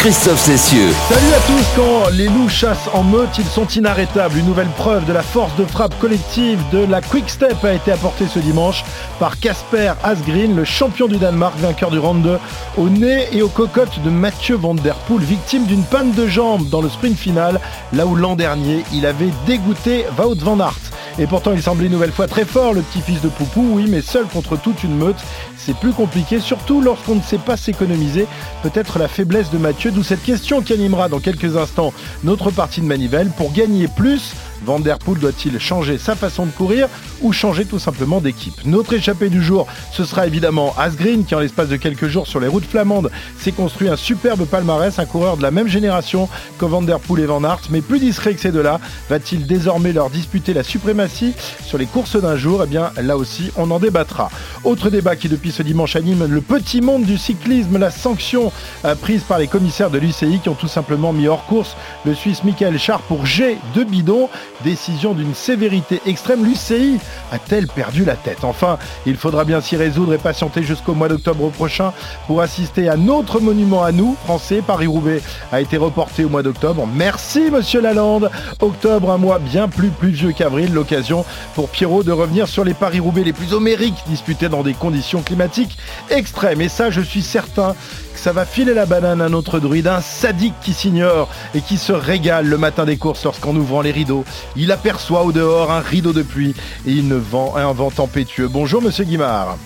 Christophe Cessieux. Salut à tous, quand les loups chassent en meute, ils sont inarrêtables. Une nouvelle preuve de la force de frappe collective de la Quick Step a été apportée ce dimanche par Casper Asgreen, le champion du Danemark, vainqueur du round 2, au nez et aux cocottes de Mathieu Van Der Poel, victime d'une panne de jambe dans le sprint final, là où l'an dernier, il avait dégoûté Wout van Aert. Et pourtant, il semblait une nouvelle fois très fort, le petit-fils de Poupou, oui, mais seul contre toute une meute, c'est plus compliqué, surtout lorsqu'on ne sait pas s'économiser. Peut-être la faiblesse de Mathieu, d'où cette question qui animera dans quelques instants notre partie de manivelle. Pour gagner plus, Van Der Poel doit-il changer sa façon de courir ou changer tout simplement d'équipe Notre échappée du jour, ce sera évidemment Asgreen qui en l'espace de quelques jours sur les routes flamandes s'est construit un superbe palmarès, un coureur de la même génération que Van et Van Aert, mais plus discret que ces deux-là. Va-t-il désormais leur disputer la suprématie sur les courses d'un jour? Eh bien là aussi, on en débattra. Autre débat qui depuis ce dimanche anime le petit monde du cyclisme, la sanction euh, prise par les commissaires de l'UCI qui ont tout simplement mis hors course le Suisse Michael Char pour G de bidon. Décision d'une sévérité extrême. L'UCI a-t-elle perdu la tête? Enfin, il faudra bien s'y résoudre et patienter jusqu'au mois d'octobre prochain pour assister à notre monument à nous, français. Paris-Roubaix a été reporté au mois d'octobre. Merci, monsieur Lalande. Octobre, un mois bien plus pluvieux qu'avril. L'occasion pour Pierrot de revenir sur les Paris-Roubaix les plus homériques disputés dans des conditions climatiques extrêmes. Et ça, je suis certain que ça va filer la banane à notre druide, un sadique qui s'ignore et qui se régale le matin des courses lorsqu'en ouvrant les rideaux, il aperçoit au dehors un rideau de pluie et une vent, un vent tempétueux. Bonjour monsieur Guimard.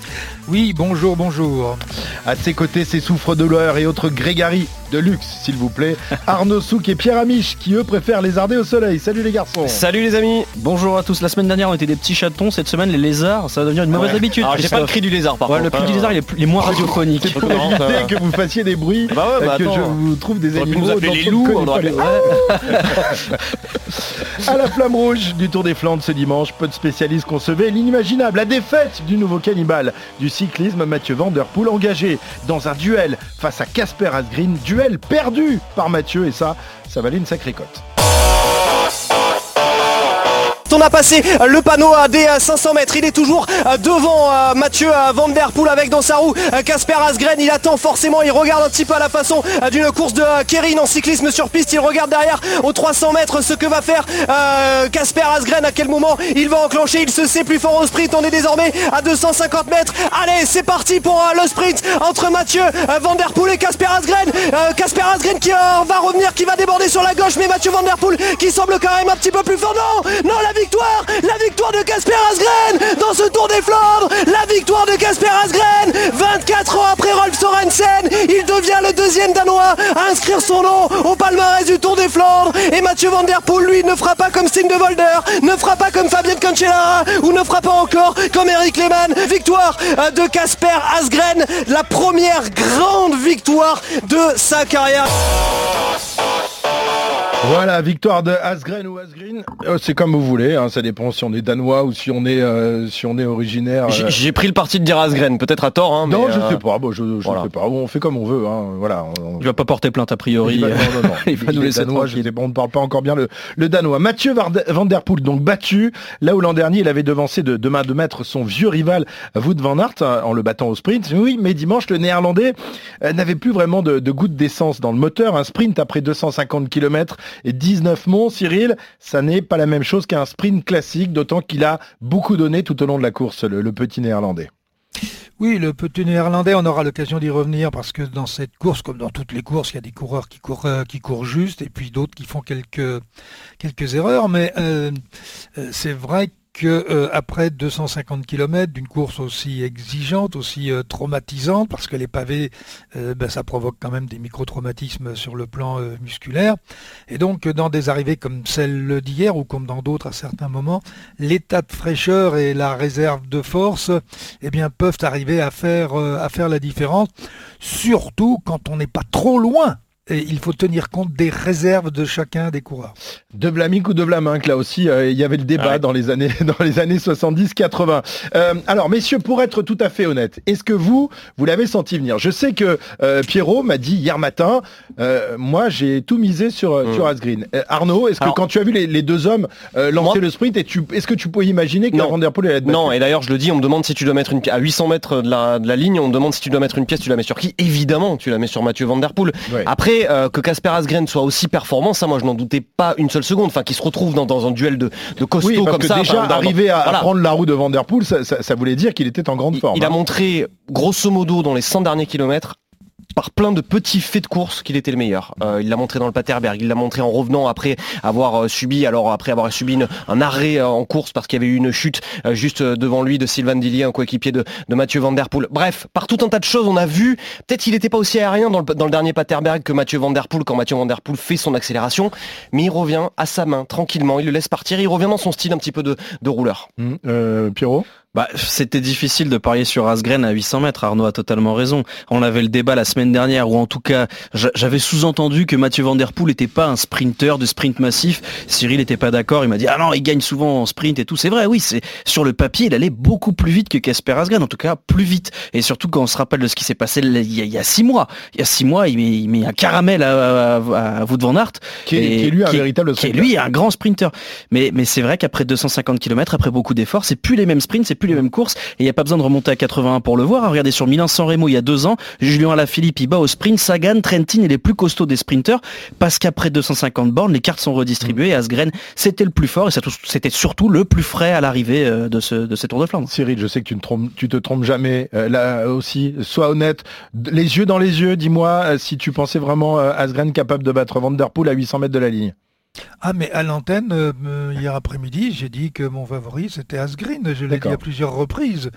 Oui, bonjour, bonjour. À ses côtés, ses souffres-douleurs et autres grégaries de luxe, s'il vous plaît. Arnaud Souk et Pierre Amiche, qui eux préfèrent lézarder au soleil. Salut les garçons. Salut les amis, bonjour à tous. La semaine dernière, on était des petits chatons. Cette semaine, les lézards, ça va devenir une mauvaise Ouais. habitude. Alors j'ai pas le cri du lézard par Ouais, contre. le cri du hein. lézard, il est, plus- il est moins radiophonique. C'est pour éviter que vous fassiez des bruits, Bah ouais, bah que attends. je vous trouve des animaux nous les loups, on les- À la flamme rouge du Tour des Flandres ce dimanche, peu de spécialistes concevaient l'inimaginable, la défaite du nouveau cannibale du cyclisme Mathieu Van Der Poel engagé dans un duel face à Casper Asgreen, duel perdu par Mathieu et ça, ça valait une sacrée cote. On a passé euh, le panneau à des euh, 500 mètres. Il est toujours euh, devant euh, Mathieu euh, Van Der Poel avec dans sa roue euh, Casper Asgren. Il attend forcément. Il regarde un petit peu à la façon euh, d'une course de euh, Kerin en cyclisme sur piste. Il regarde derrière aux 300 mètres ce que va faire euh, Casper Asgren. À quel moment il va enclencher? Il se sait plus fort au sprint. On est désormais à 250 mètres. Allez, c'est parti pour euh, le sprint entre Mathieu euh, Van Der Poel et Casper Asgren. Euh, Casper Asgren qui euh, va revenir, qui va déborder sur la gauche, mais Mathieu Van Der Poel qui semble quand même un petit peu plus fort. Non, non, la la victoire de Casper Asgren dans ce Tour des Flandres, la victoire de Casper Asgren. 24 ans après Rolf Sorensen, il devient le deuxième Danois à inscrire son nom au palmarès du Tour des Flandres. Et Mathieu Van Der Poel, lui, ne fera pas comme Sting de Volder, ne fera pas comme Fabien Cancellara ou ne fera pas encore comme Eric Lehmann. Victoire euh, de Casper Asgren, la première grande victoire de sa carrière. Voilà, victoire de Asgren ou Asgreen. Euh, c'est comme vous voulez, hein, ça dépend si on est danois ou si on est, euh, si on est originaire. J'ai euh, j'ai pris le parti de dire Asgren, peut-être à tort. Hein, Non, je euh, sais pas, bon, je, je voilà. sais pas. On fait comme on veut, hein, voilà. on- Il va pas porter plainte a priori. Il va- non, non, non. Il va nous est laisser danois, je sais on ne parle pas encore bien le, le danois. Mathieu Van Der Poel, donc battu, là où l'an dernier il avait devancé de, de main de maître son vieux rival Wout van Aert hein, en le battant au sprint. Oui, mais dimanche, le néerlandais n'avait plus vraiment de, de goutte d'essence dans le moteur. Un sprint après 250 km et 19 monts, Cyril, ça n'est pas la même chose qu'un sprint classique, d'autant qu'il a beaucoup donné tout au long de la course, le, petit néerlandais. Oui, le petit néerlandais, on aura l'occasion d'y revenir parce que dans cette course, comme dans toutes les courses, il y a des coureurs qui courent, euh, juste et puis d'autres qui font quelques, quelques erreurs. Mais euh, euh, c'est vrai que euh, après 250 km d'une course aussi exigeante, aussi euh, traumatisante, parce que les pavés, euh, ben, ça provoque quand même des micro-traumatismes sur le plan euh, musculaire. Et donc, dans des arrivées comme celle d'hier ou comme dans d'autres à certains moments, l'état de fraîcheur et la réserve de force, eh bien, peuvent arriver à faire, euh, à faire la différence, surtout quand on n'est pas trop loin et il faut tenir compte des réserves de chacun des coureurs. De Blamic ou de Vlaminck, là aussi, euh, il y avait le débat Ouais. dans les années, dans les années 70-80. Euh, alors, messieurs, pour être tout à fait honnête, est-ce que vous, vous l'avez senti venir? Je sais que euh, Pierrot m'a dit hier matin, euh, moi, j'ai tout misé sur, euh, Mm. sur Asgreen. Euh, Arnaud, est-ce que Alors- quand tu as vu les, les deux hommes euh, lancer Moi- le sprint, et tu, est-ce que tu pouvais imaginer que Non. Van Der Poel allait être Non, et d'ailleurs, je le dis, on me demande si tu dois mettre une pi- à 800 mètres de la, de la ligne, on me demande si tu dois mettre une pièce, tu la mets sur qui? Évidemment, tu la mets sur Mathieu Van Der Poel. Ouais. Après, euh, que Casper Asgreen soit aussi performant, ça, moi, je n'en doutais pas une seule seconde. Enfin, qu'il se retrouve dans, dans un duel de, de Oui, parce comme que ça. déjà, enfin, arriver à, voilà. prendre la roue de Van Der Poel, ça, ça- ça voulait dire qu'il était en grande Il, forme. il a hein. montré, grosso modo, dans les 100 derniers kilomètres, par plein de petits faits de course qu'il était le meilleur. Euh, il l'a montré dans le Paterberg, il l'a montré en revenant après avoir euh, subi, alors après avoir subi un arrêt euh, en course parce qu'il y avait eu une chute juste devant lui de Sylvain Dillier, un coéquipier de, Mathieu Van Poel. Bref, par tout un tas de choses, on a vu, peut-être qu'il n'était pas aussi aérien dans le, dernier Paterberg que Mathieu Van Poel quand Mathieu Van Poel fait son accélération, mais il revient à sa main tranquillement, il le laisse partir, il revient dans son style un petit peu de, rouleur. Hum, euh, Pierrot? Bah, c'était difficile de parier sur Asgren à 800 mètres. Arnaud a totalement raison. On avait le débat la semaine dernière, ou en tout cas, j'a- j'avais sous-entendu que Mathieu Van Der Poel n'était pas un sprinter de sprint massif. Cyril n'était pas d'accord. Il m'a dit ah non, il gagne souvent en sprint et tout. C'est vrai, oui. C'est sur le papier, il allait beaucoup plus vite que Casper Asgren. En tout cas, plus vite. Et surtout quand on se rappelle de ce qui s'est passé il y, a, il y a six mois. Il y a six mois, il met, il met un caramel à, à, à Wout van Aert. qui est, Et qui est lui un qui est- véritable qui est sprinter. lui un grand sprinter. Mais, mais c'est vrai qu'après 250 km, après beaucoup d'efforts, c'est plus les mêmes sprints, c'est plus les mêmes courses. Et il n'y a pas besoin de remonter à 81 pour le voir. Regardez sur Milan-San Remo il y a deux ans, Julien Alaphilippe il bat au sprint, Sagan, Trentin et les plus costauds des sprinters parce qu'après 250 bornes, les cartes sont redistribuées. Et Asgren, c'était le plus fort et c'était surtout le plus frais à l'arrivée euh, de ce, de ces Tours de Flandre. Cyril, je sais que tu ne trompes, tu te trompes jamais. Euh, là aussi, sois honnête. Les yeux dans les yeux, dis-moi euh, si tu pensais vraiment euh, Asgren capable de battre Van Der Poel à 800 mètres de la ligne. Ah mais à l'antenne, euh, euh, hier après-midi, j'ai dit que mon favori c'était Asgreen, je l'ai dit à plusieurs reprises.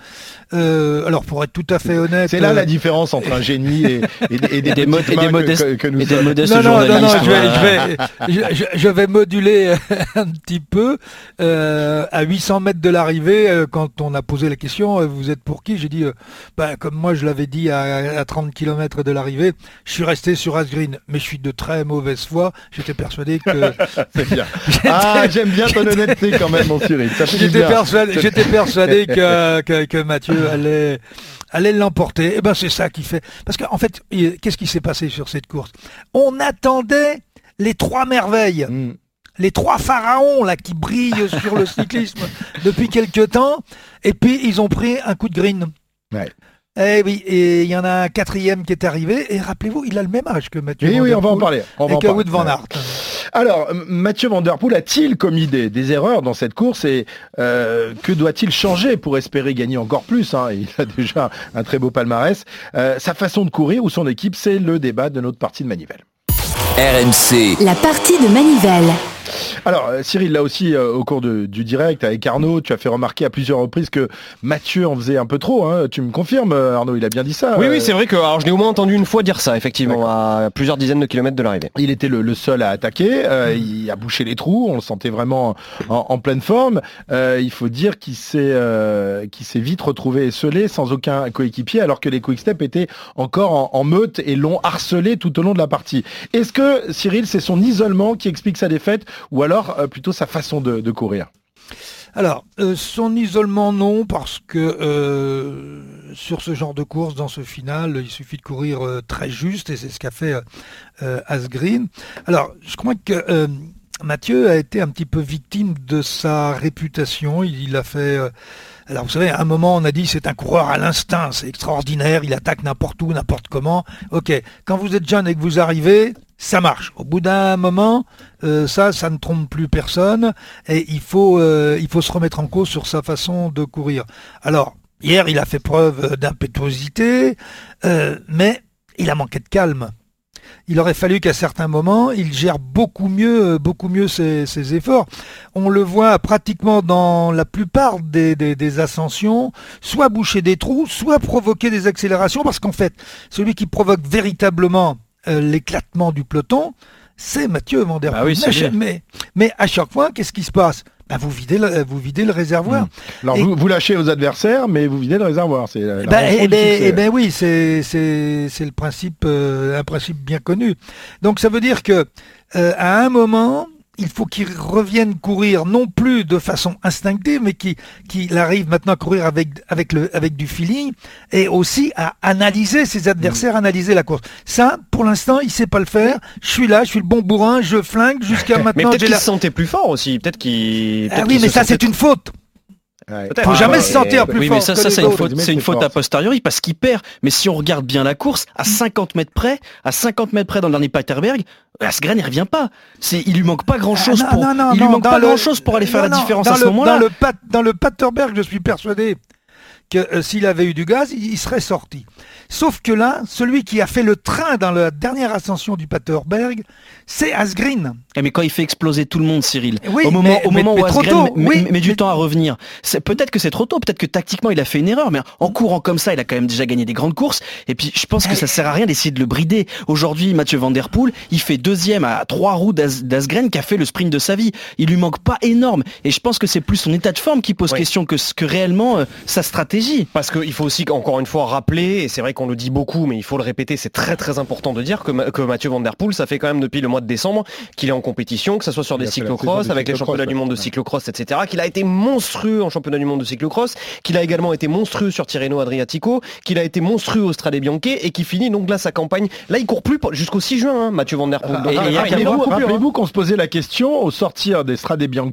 Euh, alors pour être tout à fait honnête... C'est là euh, la différence entre un génie et, et, et des, Et des petites mo- et des mains que- modestes- que, que nous Et des sommes. modestes Non, non, non, je vais, voilà. je vais, je, je- je vais moduler un petit peu. Euh, à 800 mètres de l'arrivée, quand on a posé la question, vous êtes pour qui J'ai dit, euh, bah, comme moi je l'avais dit à, à 30 km de l'arrivée, je suis resté sur Asgreen, mais je suis de très mauvaise foi. J'étais persuadé que C'est bien. Ah, j'aime bien ton honnêteté quand même, mon Cyril. Fait j'étais persuadé, j'étais persuadé que, que, que Mathieu allait allait l'emporter. Et ben c'est ça qui fait. Parce qu'en fait, il- qu'est-ce qui s'est passé sur cette course? On attendait les trois merveilles. Mm. les trois pharaons là qui brillent sur le cyclisme depuis quelque temps, et puis ils ont pris un coup de green. Ouais. Eh oui, et il y en a un quatrième qui est arrivé, et rappelez-vous, il a le même âge que Mathieu. Oui, Van oui, on va en parler. On va Et en parler. Van Aert. Alors, Mathieu Van Der Poel a-t-il commis des, des erreurs dans cette course et euh, que doit-il changer pour espérer gagner encore plus hein? Il a déjà un très beau palmarès. Euh, sa façon de courir ou son équipe, c'est le débat de notre partie de Manivelle. RMC, La partie de Manivelle. Alors, euh, Cyril, là aussi, euh, au cours de- du direct avec Arnaud, tu as fait remarquer à plusieurs reprises que Mathieu en faisait un peu trop. hein. Tu me confirmes, euh, Arnaud, il a bien dit ça. Oui, euh, oui, c'est vrai que alors, je l'ai au moins entendu une fois dire ça, effectivement, à plusieurs dizaines de kilomètres de l'arrivée. Il était le, le seul à attaquer, euh, il a bouché les trous, on le sentait vraiment en, en pleine forme. Euh, il faut dire qu'il s'est euh, qu'il s'est vite retrouvé esselé sans aucun coéquipier alors que les quick-step étaient encore en, en meute et l'ont harcelé tout au long de la partie. Est-ce que Cyril, c'est son isolement qui explique sa défaite ou alors euh, plutôt sa façon de, courir Alors, euh, son isolement, non, parce que euh, sur ce genre de course, dans ce final, il suffit de courir très juste, et c'est ce qu'a fait Asgreen. Alors, je crois que Mathieu a été un petit peu victime de sa réputation. Il, il a fait... alors vous savez, à un moment on a dit c'est un coureur à l'instinct, c'est extraordinaire, il attaque n'importe où, n'importe comment. Ok, quand vous êtes jeune et que vous arrivez, ça marche. Au bout d'un moment, euh, ça, ça ne trompe plus personne et il faut, euh, il faut se remettre en cause sur sa façon de courir. Alors, hier, il a fait preuve d'impétuosité, euh, mais il a manqué de calme. Il aurait fallu qu'à certains moments, il gère beaucoup mieux, beaucoup mieux ses, efforts. On le voit pratiquement dans la plupart des, des- des ascensions, soit boucher des trous, soit provoquer des accélérations, parce qu'en fait, celui qui provoque véritablement euh, l'éclatement du peloton, c'est Mathieu Van Der Bah oui, mais, mais, mais à chaque fois, qu'est-ce qui se passe? Bah, vous videz le, vous videz le réservoir. Mmh. Alors Et- vous, vous lâchez aux adversaires, mais vous videz le réservoir. C'est Ben, rançon eh ben, eh ben oui, c'est c'est c'est le principe euh, un principe bien connu. Donc ça veut dire que euh, à un moment il faut qu'il revienne courir non plus de façon instinctive, mais qu'il qu'il arrive maintenant à courir avec avec le avec du feeling et aussi à analyser ses adversaires, analyser la course. Ça, pour l'instant, il sait pas le faire. Je suis là, je suis le bon bourrin, je flingue jusqu'à Mais maintenant. peut-être j'ai qu'il la- se sentait plus fort aussi. Peut-être qu'il. Ah peut-être oui, mais se ça sentait c'est une faute. Ouais. Faut Ah, jamais ouais, se sentir ouais. plus oui, fort mais ça, que ça c'est une faute, c'est une faute a posteriori parce qu'il perd. Mais si on regarde bien la course, à 50 mètres près, à 50 mètres près dans le dernier Paterberg, Asgren il revient pas. C'est, il lui manque pas grand chose Ah, non, pour, non, non, il lui non, manque pas le- grand chose pour aller faire non, la différence à ce le- moment-là. Dans le, dans le Paterberg, je suis persuadé que euh, s'il avait eu du gaz, il, il serait sorti. Sauf que là, celui qui a fait le train dans la dernière ascension du Paterberg, c'est Asgreen. Eh, mais quand il fait exploser tout le monde, Cyril, Oui, au moment, mais- au mais- moment mais où Asgren tôt, met, oui, met- met du mais- temps à revenir, peut-être que c'est trop tôt, peut-être que tactiquement il a fait une erreur, mais en courant comme ça, il a quand même déjà gagné des grandes courses. Et puis je pense que ça sert à rien d'essayer de le brider. Aujourd'hui, Mathieu Van Der Poel, il fait deuxième à trois roues d'As- d'Asgren qui a fait le sprint de sa vie. Il lui manque pas énorme. Et je pense que c'est plus son état de forme qui pose Oui. question que, ce- que réellement euh, sa stratégie. Parce qu'il faut aussi encore une fois rappeler, et c'est vrai qu'on le dit beaucoup, mais il faut le répéter, c'est très très important de dire que, que Mathieu Van Der Poel, ça fait quand même depuis le mois de décembre qu'il est en compétition, que ce soit sur Il des cyclocross, avec les cyclocross, championnats du monde de cyclocross, etc., qu'il a été monstrueux en championnat du monde de cyclocross, qu'il a également été monstrueux sur Tirreno Adriatico, qu'il a été monstrueux au Strade Bianche et qui finit donc là sa campagne. Là, il court plus jusqu'au 6 juin, hein, Mathieu Van Der Poel. Donc, et- et- il y a- il y a Rappelez-vous hein. rappelez-vous qu'on se posait la question au sortir des Strade Bianche,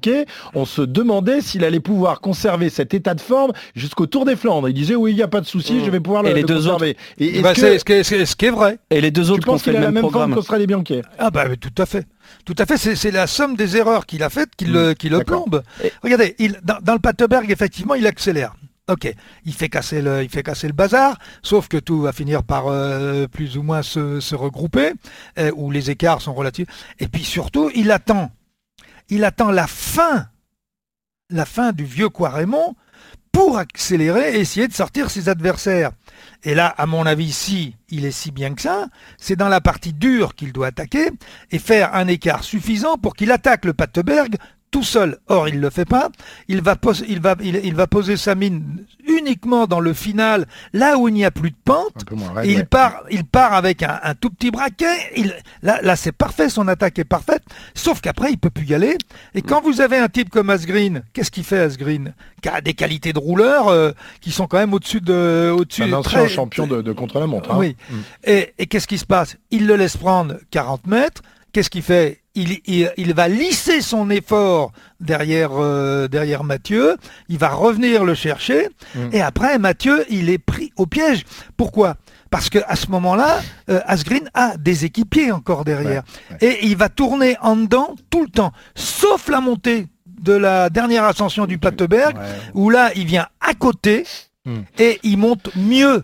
on se demandait s'il allait pouvoir conserver cet état de forme jusqu'au Tour des Flandres. Il disait oui, il n'y a pas de souci, Mm. je vais pouvoir le, Et les le deux conserver. Et Bah, que c'est ce, qui est- c'est ce qui est vrai. Et les deux tu autres ont penses qu'il a la même forme programme. qu'au Strade Bianche Ah bah tout à fait. Tout à fait, c'est la somme des erreurs qu'il a faites qui le, qui le plombe. Et- Regardez, il, dans, dans le Paterberg, effectivement, il accélère. Ok, il fait casser le, il fait casser le bazar, sauf que tout va finir par euh, plus ou moins se, se regrouper, euh, où les écarts sont relatifs. Et puis surtout, il attend, il attend la fin, la fin du vieux Quaremont pour accélérer et essayer de sortir ses adversaires. Et là, à mon avis, si il est si bien que ça, c'est dans la partie dure qu'il doit attaquer et faire un écart suffisant pour qu'il attaque le Pateberg tout seul. Or, il ne le fait pas. Il va, pos- il, va, il, il va poser sa mine uniquement dans le final, là où il n'y a plus de pente. Et il ouais. part, il part avec un, un tout petit braquet. Il, là, là c'est parfait, son attaque est parfaite. Sauf qu'après, il peut plus y aller. Et quand vous avez un type comme Asgreen, qu'est-ce qu'il fait Asgreen? Qui a des qualités de rouleur euh, qui sont quand même au-dessus de, au-dessus. un ancien très- champion de, de contre-la-montre. hein. Oui. Mm. Et, et qu'est-ce qui se passe? Il le laisse prendre 40 mètres. Qu'est-ce qu'il fait? Il, il, il va lisser son effort derrière, euh, derrière Mathieu. Il va revenir le chercher. Mm. Et après, Mathieu, il est pris au piège. Pourquoi? Parce que à ce moment-là, euh, Asgreen a des équipiers encore derrière. Et il va tourner en dedans tout le temps. Sauf la montée de la dernière ascension du Pateberg, Ouais. où là, il vient à côté Mm. et il monte mieux.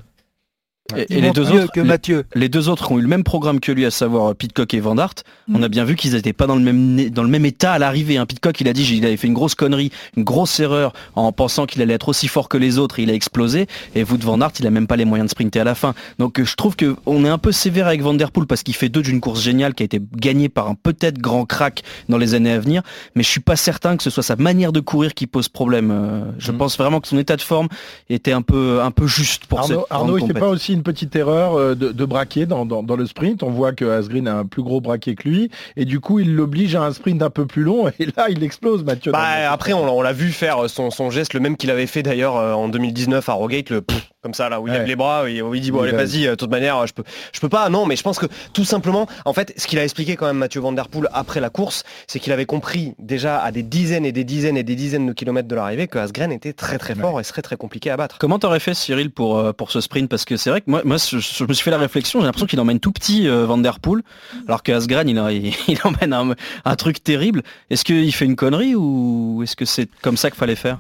Et, Il et les deux autres, que les- Mathieu. Les deux autres ont eu le même programme que lui, à savoir Pitcock et Van Dart. Mm. On a bien vu qu'ils n'étaient pas dans le même dans le même état à l'arrivée. hein. Pitcock, il a dit qu'il avait fait une grosse connerie, une grosse erreur en pensant qu'il allait être aussi fort que les autres et il a explosé. Et Wout Van Aert, il a même pas les moyens de sprinter à la fin. Donc euh, je trouve que on est un peu sévère avec Van Der Poel parce qu'il fait deux d'une course géniale qui a été gagnée par un peut-être grand crack dans les années à venir. Mais je suis pas certain que ce soit sa manière de courir qui pose problème. Euh, Je Mm. pense vraiment que son état de forme était un peu un peu juste pour cette Arnaud, il pas aussi une petite erreur euh, de, de braquer dans, dans- dans le sprint. On voit que Asgreen a un plus gros braquet que lui et du coup il l'oblige à un sprint un peu plus long et là il explose Mathieu. Bah, après, on, l'a- on l'a vu faire son, son geste, le même qu'il avait fait d'ailleurs euh, en 2019 à Rogate, le pff, comme ça, là, où il Ouais. lève les bras, et où il dit, bon, allez, va- vas-y, euh, de toute manière, je peux, je peux pas. Non, mais je pense que tout simplement, en fait, ce qu'il a expliqué quand même Mathieu Van Der Poel après la course, c'est qu'il avait compris déjà à des dizaines et des dizaines et des dizaines de kilomètres de l'arrivée que Asgren était très très fort et serait très compliqué à battre. Comment t'aurais fait Cyril pour, euh, pour ce sprint? Parce que c'est vrai que moi, moi je, je me suis fait la réflexion, j'ai l'impression qu'il emmène tout petit euh, Van Der Poel, alors que Asgren il, il, il emmène un, un truc terrible. Est-ce qu'il fait une connerie ou est-ce que c'est comme ça qu'il fallait faire?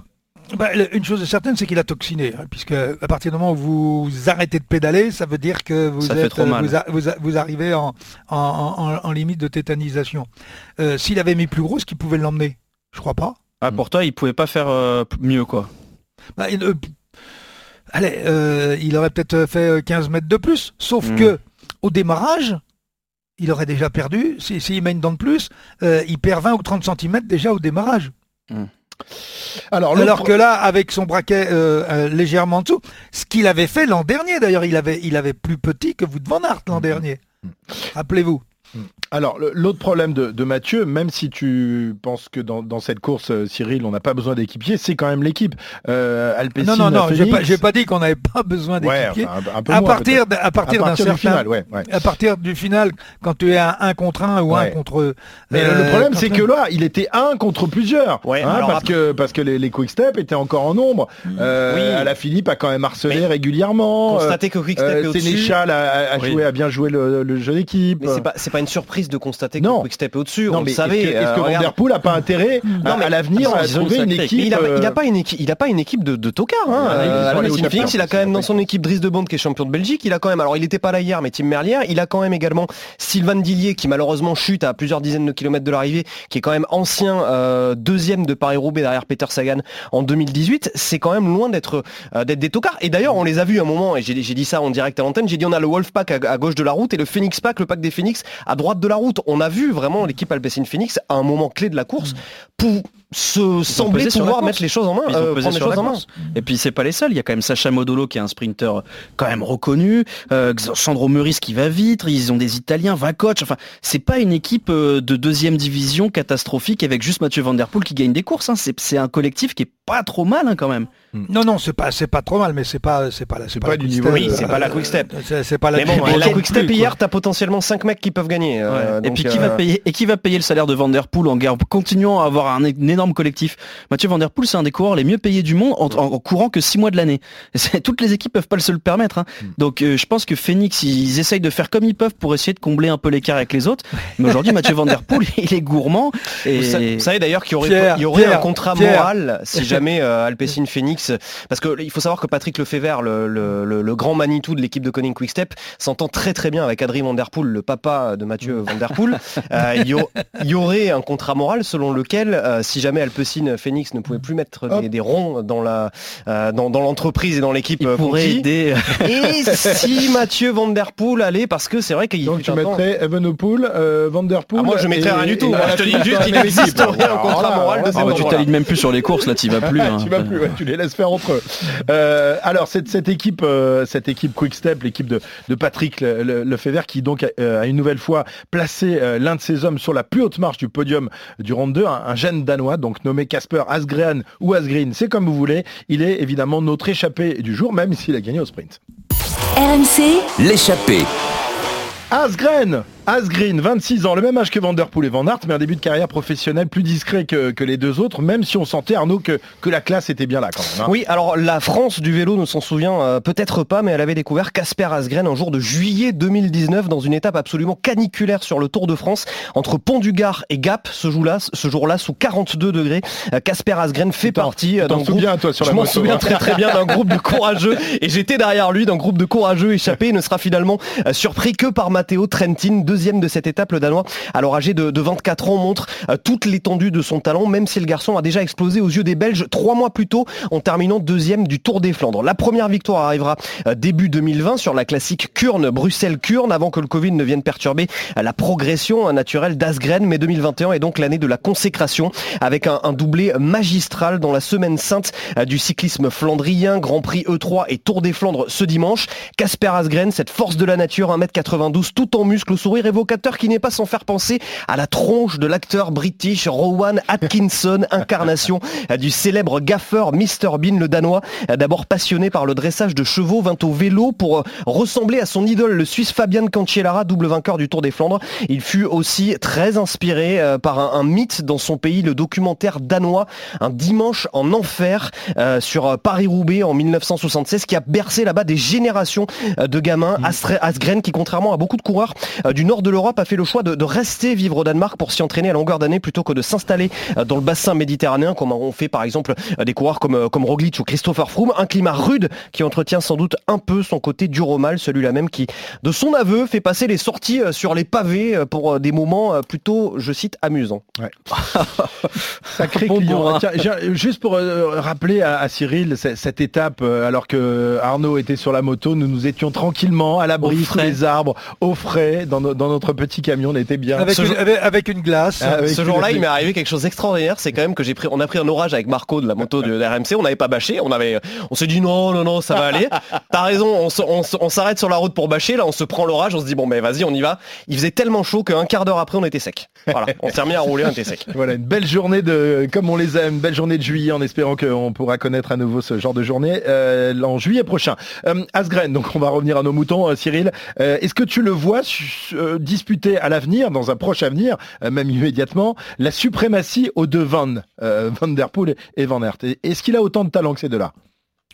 Bah, une chose est certaine, c'est qu'il a toxiné, hein, puisque à partir du moment où vous arrêtez de pédaler, ça veut dire que vous, Ça fait êtes, trop mal. vous, a- vous a- vous arrivez en, en, en- en limite de tétanisation. Euh, S'il avait mis plus gros, est-ce qu'il pouvait l'emmener? Je crois pas. ah, Pour toi, il pouvait pas faire euh, mieux quoi. Bah, euh, allez, euh, il aurait peut-être fait euh, 15 mètres de plus, sauf Mm. que au démarrage, il aurait déjà perdu. S'il si, s'il met une dent de plus, euh, il perd 20 ou 30 cm déjà au démarrage. Mm. Alors, Alors que là, avec son braquet euh, euh, légèrement en dessous, ce qu'il avait fait l'an dernier, d'ailleurs, il avait, il avait plus petit que vous de Van Aert l'an mm-hmm. dernier. Rappelez-vous. Alors, l'autre problème de, Mathieu, même si tu penses que dans, cette course, euh, Cyril, on n'a pas besoin d'équipier, c'est quand même l'équipe. Euh, non, non, non, j'ai pas, pas, dit qu'on n'avait pas besoin d'équipier. à, partir à partir d'un certain, final, à partir du final, quand tu es à un contre un ou un contre. Mais le euh, problème, c'est que là, il était un contre plusieurs, hein, parce que parce que les, quick step étaient encore en nombre. Mm. Euh, oui. la Philippe a quand même harcelé régulièrement. Constater que quick step est Sénéchal a, joué, a bien joué le, jeu d'équipe. Mais c'est pas, pas une surprise de constater que Quick-Step est au-dessus. on le savait. Est-ce que, euh, Van n'a pas intérêt à, l'avenir à trouver une équipe Il n'a euh, pas une équipe. Il a pas une équipe de, de tocard. Hein. Euh, il a quand même dans son équipe Dries de Bond qui est champion de Belgique. Il a quand même. Alors il n'était pas là hier, mais Tim Merlier. Il a quand même également Sylvain Dillier qui malheureusement chute à plusieurs dizaines de kilomètres de l'arrivée, qui est quand même ancien deuxième de Paris-Roubaix derrière Peter Sagan en 2018. C'est quand même loin d'être d'être des tocards. Et d'ailleurs, on les a vus un moment. Et j'ai dit ça en direct à l'antenne. J'ai dit on a le Wolfpack à, gauche de la route et le Phoenix Pack, le pack des Phoenix à droite de la route. On a vu vraiment l'équipe Alpecin Phoenix à un moment clé de la course pour se sembler pouvoir mettre les choses en main, euh, prendre les choses en main. Et puis c'est pas les seuls, il y a quand même Sacha Modolo qui est un sprinter quand même reconnu, euh, Sandro Meurice qui va vite, ils ont des Italiens, Vacoch, enfin c'est pas une équipe euh, de deuxième division catastrophique avec juste Mathieu Van Der Poel qui gagne des courses, hein. c'est un collectif qui est pas trop mal hein, quand même. Hmm. Non non c'est pas c'est pas trop mal mais c'est pas c'est pas c'est pas, du niveau oui c'est pas la quick step c'est pas la mais bon, la quick step hier t'as potentiellement 5 mecs qui peuvent gagner et puis qui va payer et qui va payer le salaire de Van Der Poel en continuant à avoir un, énorme collectif Mathieu Van Der Poel, c'est un des coureurs les mieux payés du monde en, courant que 6 mois de l'année. Toutes les équipes peuvent pas se le permettre. Hein. Hmm. Donc euh, je pense que Phoenix, ils essayent de faire comme ils peuvent pour essayer de combler un peu l'écart avec les autres. Mais aujourd'hui, Mathieu Van Der Poel, il est gourmand. Et... Vous, savez d'ailleurs qu'il y aurait, y aurait un contrat moral si jamais euh, Alpecin Phoenix, parce qu'il faut savoir que Patrick Lefebvre, le, le, grand Manitou de l'équipe de Conning Quickstep, s'entend très très bien avec Adrien Van Der Poel, le papa de Mathieu Van Der Poel. Euh, il y, aurait un contrat moral selon lequel, si jamais Alpecin Phoenix ne pouvait plus mettre des, ronds dans la euh, dans, l'entreprise et dans l'équipe euh, pourrait aider. Et si Mathieu Van Der Poel allait parce que c'est vrai qu'il Donc tu mettrais Evenepoel, euh, Van Der Poel. Ah, moi je mettrais rien du tout. je te dis juste qu'il existerait un contrat moral de ces Tu t'alignes même plus sur les courses là, tu vas plus. Hein. tu vas plus, tu les laisses faire entre eux. alors cette, cette équipe cette équipe Quick Step, l'équipe de, de Patrick Lefebvre qui donc a une nouvelle fois placé l'un de ses hommes sur la plus haute marche du podium du round 2, un, un jeune danois donc nommé Casper Asgren ou Asgreen, c'est comme vous voulez. Il est évidemment notre échappé du jour, même s'il a gagné au sprint. RMC, l'échappé. Asgren Asgreen, 26 ans, le même âge que Vanderpool et Van Aert, mais un début de carrière professionnelle plus discret que, les deux autres, même si on sentait, Arnaud, que, que la classe était bien là quand même. Hein. Oui, alors la France du vélo ne s'en souvient euh, peut-être pas, mais elle avait découvert Casper Asgreen un jour de juillet 2019 dans une étape absolument caniculaire sur le Tour de France, entre Pont-du-Gard et Gap, ce jour-là, ce jour-là sous 42 degrés. Euh, Casper Asgreen fait partie euh, d'un souviens, toi, sur Je m'en souviens très très bien d'un groupe de courageux, et j'étais derrière lui d'un groupe de courageux échappés, il ne sera finalement surpris que par Matteo Trentin, deuxième de cette étape le Danois, alors âgé de, 24 ans, montre euh, toute l'étendue de son talent, même si le garçon a déjà explosé aux yeux des Belges trois mois plus tôt en terminant deuxième du Tour des Flandres. La première victoire arrivera euh, début 2020 sur la classique Kurne, Bruxelles-Kurne, avant que le Covid ne vienne perturber euh, la progression naturelle d'Asgren, mais 2021 est donc l'année de la consécration avec un, doublé magistral dans la semaine sainte du cyclisme flandrien, Grand Prix E3 et Tour des Flandres ce dimanche. Casper Asgren, cette force de la nature, 1m92, tout en muscle, au sourire évocateur qui n'est pas sans faire penser à la tronche de l'acteur british Rowan Atkinson, incarnation du célèbre gaffeur Mr Bean, le danois. D'abord passionné par le dressage de chevaux, vint au vélo pour ressembler à son idole, le Suisse Fabian Cancellara, double vainqueur du Tour des Flandres. Il fut aussi très inspiré euh, par un, mythe dans son pays, le documentaire danois Un dimanche en enfer euh, sur Paris-Roubaix en 1976 qui a bercé là-bas des générations euh, de gamins. Mmh. Asgren qui contrairement à beaucoup de coureurs du nord de l'Europe a fait le choix de, rester vivre au Danemark pour s'y entraîner à longueur d'année plutôt que de s'installer euh, dans le bassin méditerranéen comme ont fait par exemple euh, des coureurs comme, euh, comme Roglic ou Christopher Froome. Un climat rude qui entretient sans doute un peu son côté dur au mal, celui-là même qui, de son aveu, fait passer les sorties sur les pavés pour des moments plutôt, je cite, amusants. Ouais. Sacré client. juste pour rappeler à, Cyril cette étape, alors que Arnaud était sur la moto, nous nous étions tranquillement à l'abri sous les arbres, au frais, dans, nos dans notre petit camion, on était bien. Avec, une, avec, une, glace. Ah, ce jour-là, il m'est arrivé quelque chose d'extraordinaire. C'est quand même que j'ai pris, on a pris un orage avec Marco de la moto de RMC. On n'avait pas bâché. On avait, on s'est dit non, non, non, ça va aller. T'as raison. On, s'arrête sur la route pour bâcher. Là, on se prend l'orage. On se dit bon, ben vas-y, on y va. Il faisait tellement chaud qu'un quart d'heure après, on était sec. Voilà, on s'est remis à rouler, on était sec. Voilà, une belle journée de, comme on les aime, une belle journée de juillet, en espérant qu'on pourra connaître à nouveau ce genre de journée euh, en juillet prochain. Euh, Asgren, donc on va revenir à nos moutons, euh, Cyril. Euh, est-ce que tu le vois disputer à l'avenir, dans un proche avenir, même immédiatement, la suprématie aux deux Van, Van Der Poel et Van Aert Est-ce qu'il a autant de talent que ces deux-là?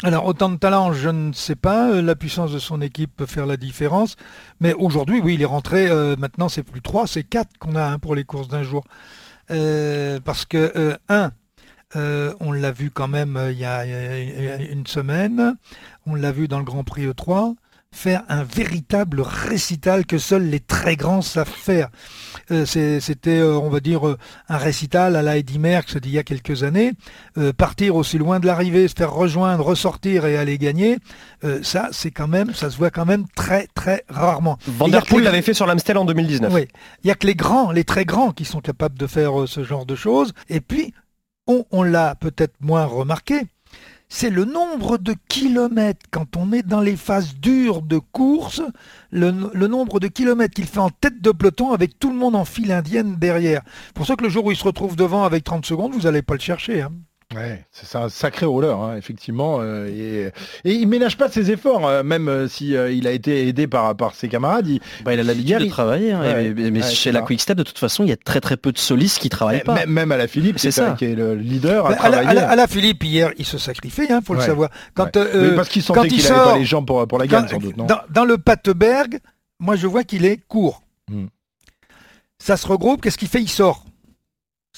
Alors autant de talent, je ne sais pas. La puissance de son équipe peut faire la différence. Mais aujourd'hui, oui, il est rentré. maintenant, c'est plus trois, c'est quatre qu'on a hein, pour les courses d'un jour. parce que un, on l'a vu quand même il y a une semaine. On l'a vu dans le Grand Prix E3 faire un véritable récital que seuls les très grands savent faire. Euh, c'était, euh, on va dire, euh, un récital à la Eddie Merckx d'il y a quelques années. partir aussi loin de l'arrivée, se faire rejoindre, ressortir et aller gagner, ça, c'est quand même, ça se voit quand même très, très rarement. Van Der Poel l'avait fait sur l'Amstel en 2019. Oui, il y a que les grands, les très grands, qui sont capables de faire ce genre de choses. Et puis, on l'a peut-être moins remarqué, c'est le nombre de kilomètres quand on est dans les phases dures de course, le, nombre de kilomètres qu'il fait en tête de peloton avec tout le monde en file indienne derrière. Pour ça que le jour où il se retrouve devant avec 30 secondes, vous n'allez pas le chercher. Hein. Ouais, c'est un sacré roller, hein, effectivement. Euh, et, et, il ménage pas ses efforts, hein, même euh, si euh, il a été aidé par, par ses camarades. Il, bah, il a l'habitude de travailler. Hein, mais, chez la Quick-Step, de toute façon, il y a très très peu de solistes qui travaillent pas. Même, à la Philippe, c'est ça qui est le leader. à, la, à, la, Philippe hier, il se sacrifie, hein, faut le savoir. Quand, parce qu'il sentait qu'il n'avait pas les jambes pour, pour la gagne, sans doute. Non dans, dans, le Pateberg, moi je vois qu'il est court. Hmm. Ça se regroupe, qu'est-ce qu'il fait? Il sort.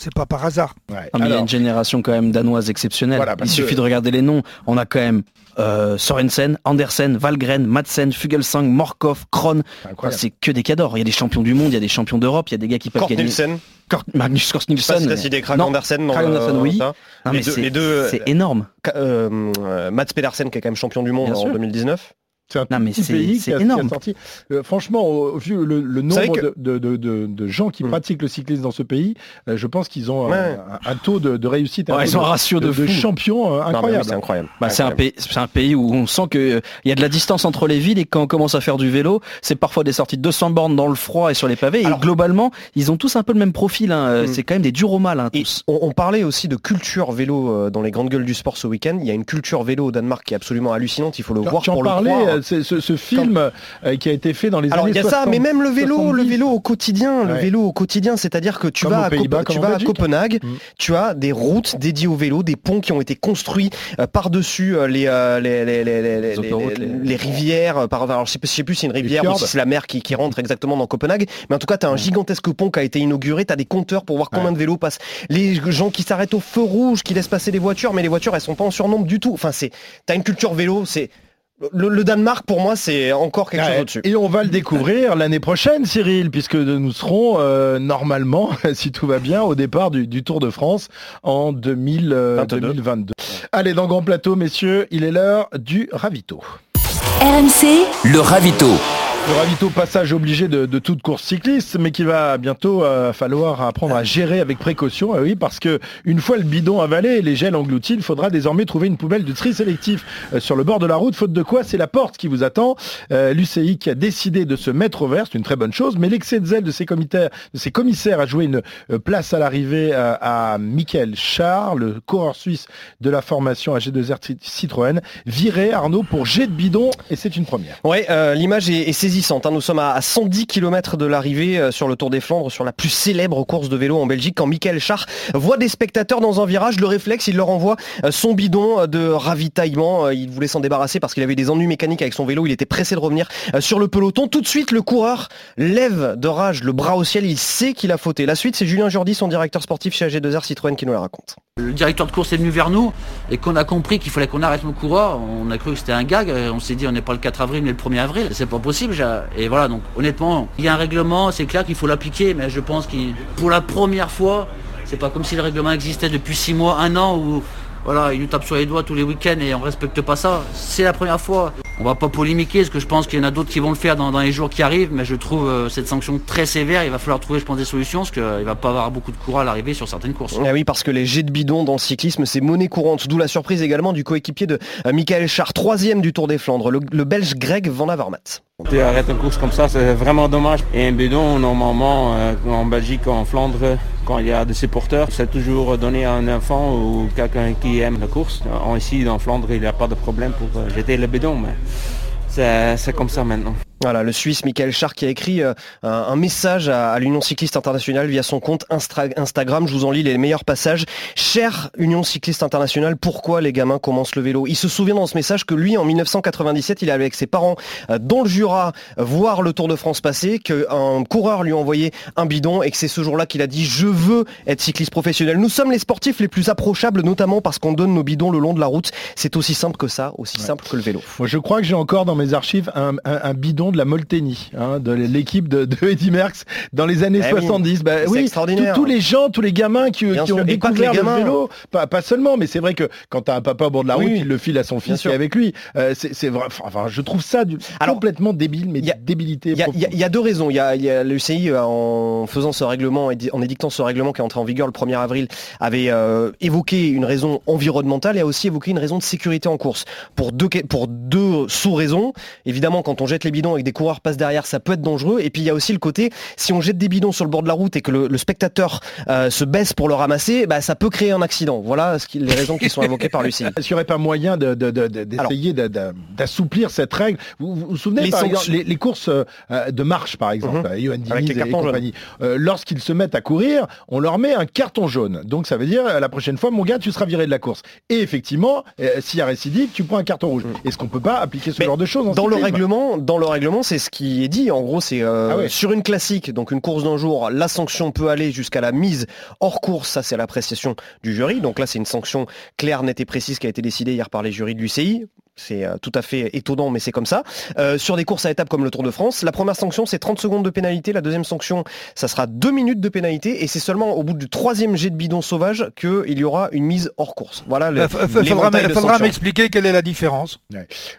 C'est pas par hasard. il y a une génération quand même danoise exceptionnelle. il suffit de regarder les noms. On a quand même euh, Sorensen, Andersen, Valgren, Madsen, Fugelsang, Morkov, Kron. c'est que des cadors. Il y a des champions du monde, il y a des champions d'Europe, il y a des gars qui peuvent Kort gagner. Nielsen. Magnus Kort Nielsen. Pas si des Krag Andersen. Non, Andersen, oui. les, deux, c'est énorme. Euh, Mats Pedersen qui est quand même champion du monde en 2019. C'est un non, mais pays qui a, énorme. sorti. Euh, franchement, vu le, nombre de, gens qui hmm. pratiquent le cyclisme dans ce pays, euh, je pense qu'ils ont un, taux de, réussite, ils ont un ratio de, champions euh, incroyable. C'est incroyable. Bah, c'est un pays, c'est un pays où on sent que il y a de la distance entre les villes et quand on commence à faire du vélo, c'est parfois des sorties de 200 bornes dans le froid et sur les pavés. et globalement, ils ont tous un peu le même profil. Hein. Hmm. C'est quand même des durs au mal. Hein, tous. On, parlait aussi de culture vélo dans les grandes gueules du sport ce week-end. Il y a une culture vélo au Danemark qui est absolument hallucinante. Il faut le voir pour le voir ce, film euh, qui a été fait dans les Alors, années il y a ça, mais même le vélo, le vélo au quotidien, le vélo au quotidien, c'est-à-dire que tu vas, à, tu vas à Copenhague, mm. tu as des routes dédiées au vélo, des ponts qui ont été construits euh, par-dessus euh, les, les, les, les, rivières. Par, alors, je sais, sais plus si c'est une rivière ou si c'est la mer qui, qui, rentre exactement dans Copenhague, mais en tout cas, tu as un mm. gigantesque pont qui a été inauguré, tu as des compteurs pour voir combien de vélos passent. Les gens qui s'arrêtent au feu rouge, qui laissent passer les voitures, mais les voitures, elles sont pas en surnombre du tout. Enfin, c'est, t'as une culture vélo, c'est le, Danemark, pour moi, c'est encore quelque chose au-dessus. Et on va le découvrir l'année prochaine, Cyril, puisque nous serons euh, normalement, si tout va bien, au départ du, Tour de France en 2022. Euh, Allez, dans Grand Plateau, messieurs, il est l'heure du ravito. RMC, le ravito. Ravito, passage obligé de, toute course cycliste, mais qui va bientôt euh, falloir apprendre à gérer avec précaution. Eh oui, parce que une fois le bidon avalé et les gels engloutis, il faudra désormais trouver une poubelle de tri sélectif euh, sur le bord de la route. Faute de quoi, c'est la porte qui vous attend. Euh, L'UCI qui a décidé de se mettre au vert, c'est une très bonne chose, mais l'excès de zèle de ses, commissaires, de ses commissaires a joué une place à l'arrivée à, Michael Char, le coureur suisse de la formation AG2R Citroën, viré Arnaud pour jet de bidon, et c'est une première. Ouais, l'image est saisie Hein. Nous sommes à 110 km de l'arrivée euh, sur le Tour des Flandres, sur la plus célèbre course de vélo en Belgique, quand Michael Char voit des spectateurs dans un virage. Le réflexe, il leur envoie euh, son bidon de ravitaillement. Euh, il voulait s'en débarrasser parce qu'il avait des ennuis mécaniques avec son vélo. Il était pressé de revenir sur le peloton. Tout de suite, le coureur lève de rage le bras au ciel. Il sait qu'il a fauté. La suite, c'est Julien Jourdi, son directeur sportif chez AG2R Citroën, qui nous la raconte. Le directeur de course est venu vers nous et qu'on a compris qu'il fallait qu'on arrête nos coureurs. On a cru que c'était un gag. On s'est dit on n'est pas le 4 avril mais le 1er avril. C'est pas possible. Et voilà, donc honnêtement, il y a un règlement, c'est clair qu'il faut l'appliquer, mais je pense que pour la première fois, c'est pas comme si le règlement existait depuis 6 mois, un an où voilà, il nous tape sur les doigts tous les week-ends et on respecte pas ça. C'est la première fois. On va pas polémiquer, parce que je pense qu'il y en a d'autres qui vont le faire dans, les jours qui arrivent, mais je trouve euh, cette sanction très sévère. Il va falloir trouver, je pense, des solutions, parce qu'il ne va pas avoir beaucoup de courage à l'arrivée sur certaines courses. Ah oui, parce que les jets de bidon dans le cyclisme, c'est monnaie courante. D'où la surprise également du coéquipier de euh, Michael Char, troisième du Tour des Flandres, le, Belge Greg Van Avermaet. Tu arrêtes une course comme ça, c'est vraiment dommage. Et un bidon, normalement, euh, en Belgique, en Flandre, quand il y a des supporters, c'est toujours donné à un enfant ou quelqu'un qui aime la course. Ici, dans Flandre, il n'y a pas de problème pour jeter le bidon, mais c'est comme ça maintenant. Voilà, le Suisse Michael Char qui a écrit euh, un, message à, l'Union cycliste internationale via son compte Instagram. Je vous en lis les meilleurs passages. Cher Union cycliste internationale, pourquoi les gamins commencent le vélo? Il se souvient dans ce message que lui, en 1997, il allait avec ses parents euh, dans le Jura voir le Tour de France passer, qu'un coureur lui a envoyé un bidon et que c'est ce jour-là qu'il a dit je veux être cycliste professionnel. Nous sommes les sportifs les plus approchables, notamment parce qu'on donne nos bidons le long de la route. C'est aussi simple que ça, aussi simple que le vélo. Moi, je crois que j'ai encore dans mes archives un bidon de la Molteni, hein, de l'équipe de, de, Eddy Merckx dans les années 70. Eh bah, oui, extraordinaire. Tous les gens, tous les gamins qui, ont découvert le vélo, pas, pas, seulement, mais c'est vrai que quand tu as un papa au bord de la route, il le file à son fils et avec lui. Euh, c'est vrai, enfin, je trouve ça du, complètement débile, mais y a, débilité. Il y, a deux raisons. Il y a, y a l'UCI euh, en faisant ce règlement, en édictant ce règlement qui est entré en vigueur le 1er avril, avait euh, évoqué une raison environnementale et a aussi évoqué une raison de sécurité en course. Pour deux, pour deux sous-raisons. Évidemment, quand on jette les bidons avec des coureurs passe derrière, ça peut être dangereux. Et puis il y a aussi le côté, si on jette des bidons sur le bord de la route et que le, spectateur euh, se baisse pour le ramasser, bah, ça peut créer un accident. Voilà ce qui, les raisons qui sont évoquées par Lucie. Est-ce qu'il n'y aurait pas moyen d'essayer d'assouplir cette règle? Vous, vous, souvenez les par exemple les, courses euh, de marche par exemple, mhm. euh, lorsqu'ils se mettent à courir, on leur met un carton jaune. Donc ça veut dire la prochaine fois, mon gars, tu seras viré de la course. Et effectivement, s'il y a récidive, tu prends un carton rouge. Mhm. Est-ce qu'on peut pas appliquer ce genre de choses dans le règlement Dans le règlement, c'est ce qui est dit. En gros, c'est euh, ah sur une classique, donc une course d'un jour, la sanction peut aller jusqu'à la mise hors course. Ça, c'est l'appréciation du jury. Donc là, c'est une sanction claire, nette et précise qui a été décidée hier par les jurys de l'UCI. C'est euh, tout à fait étonnant, mais c'est comme ça. Euh, sur des courses à étapes comme le Tour de France, la première sanction, c'est 30 secondes de pénalité. La deuxième sanction, ça sera 2 minutes de pénalité. Et c'est seulement au bout du troisième jet de bidon sauvage qu'il y aura une mise hors course. Voilà. Il faudra, m'expliquer quelle est la différence.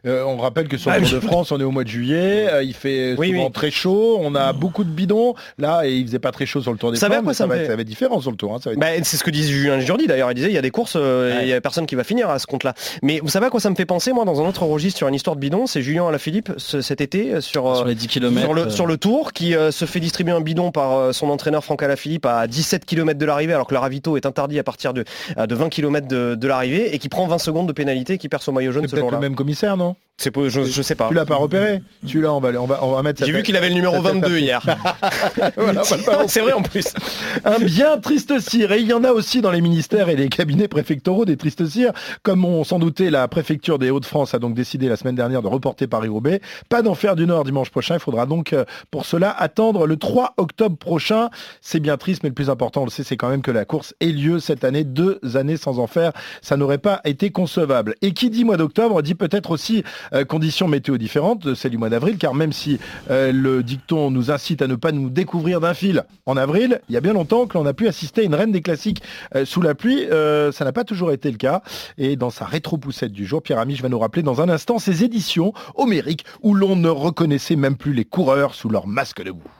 Euh, on rappelle que sur le Tour de France, on est au mois de juillet. il fait souvent très chaud. On a beaucoup de bidons. Là, et il faisait pas très chaud sur le Tour des ça ça, va, être différent sur le Tour. Hein, bah, c'est ce que disait Julien Jourdi d'ailleurs. Il disait il y a des courses, il y a personne qui va finir à ce compte-là. Mais vous savez à quoi ça me fait penser, moi, dans un autre registre sur une histoire de bidon, c'est Julien Alaphilippe cet été euh, sur, sur les 10 km sur le, sur le tour qui euh, se fait distribuer un bidon par euh, son entraîneur Franck Alaphilippe à 17 km de l'arrivée alors que le ravito est interdit à partir de, de 20 km de, l'arrivée et qui prend 20 secondes de pénalité et qui perd son maillot jaune ce jour-là. le même commissaire, non? C'est je, je, sais pas. Tu l'as pas repéré Tu l'as, on va, on va, on va mettre. J'ai vu qu'il avait le numéro 22 hier. c'est vrai en plus. Un bien triste cire. Et il y en a aussi dans les ministères et les cabinets préfectoraux des tristes cires. Comme on s'en doutait, la préfecture des Hauts-de-France a donc décidé la semaine dernière de reporter Paris-Roubaix. Pas d'enfer du Nord dimanche prochain. Il faudra donc euh, pour cela attendre le 3 octobre prochain. C'est bien triste, mais le plus important, on le sait, c'est quand même que la course ait lieu cette année. Deux années sans enfer, ça n'aurait pas été concevable. Et qui dit mois d'octobre dit peut-être aussi euh, conditions météo différentes de celles du mois d'avril, car même si euh, le dicton nous incite à ne pas nous découvrir d'un fil en avril, il y a bien longtemps que l'on a pu assister à une reine des classiques euh, sous la pluie. ça n'a pas toujours été le cas. Et dans sa rétro-poussette du jour, Pierre Amiche va nous rappeler dans un instant ces éditions homériques où l'on ne reconnaissait même plus les coureurs sous leur masque de boue.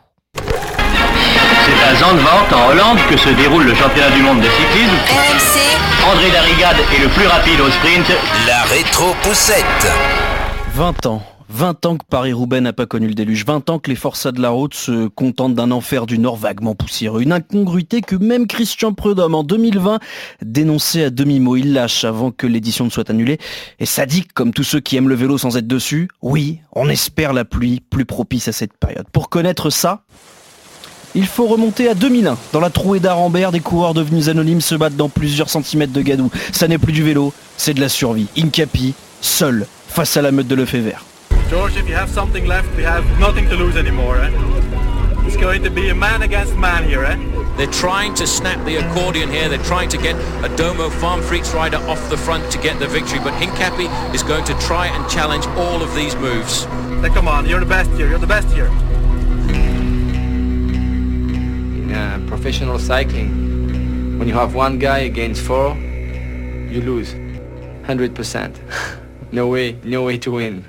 C'est à Zandvoort, en Hollande, que se déroule le championnat du monde de cyclisme. RMC. André Darrigade est le plus rapide au sprint. La rétro-poussette. 20 ans. 20 ans que Paris-Roubaix n'a pas connu le déluge, 20 ans que les forçats de la route se contentent d'un enfer du Nord vaguement poussiéreux, une incongruité que même Christian Prudhomme en 2020 dénonçait à demi-mot. Il lâche avant que l'édition ne soit annulée et sadique comme tous ceux qui aiment le vélo sans être dessus. Oui, on espère la pluie plus propice à cette période. Pour connaître ça, il faut remonter à 2001. Dans la trouée d'Arambert, des coureurs devenus anonymes se battent dans plusieurs centimètres de gadou. Ça n'est plus du vélo, c'est de la survie. Incapi, seul, face à la meute de Lefebvre. George, if you have something left, we have nothing to lose anymore. Eh? It's going to be a man against man here. Eh? They're trying to snap the accordion here. They're trying to get a Domo Farm Freaks rider off the front to get the victory. But Hincapi is going to try and challenge all of these moves. Hey, come on, you're the best here. You're the best here. In uh, professional cycling, when you have one guy against four, you lose. 100%. no way, no way to win.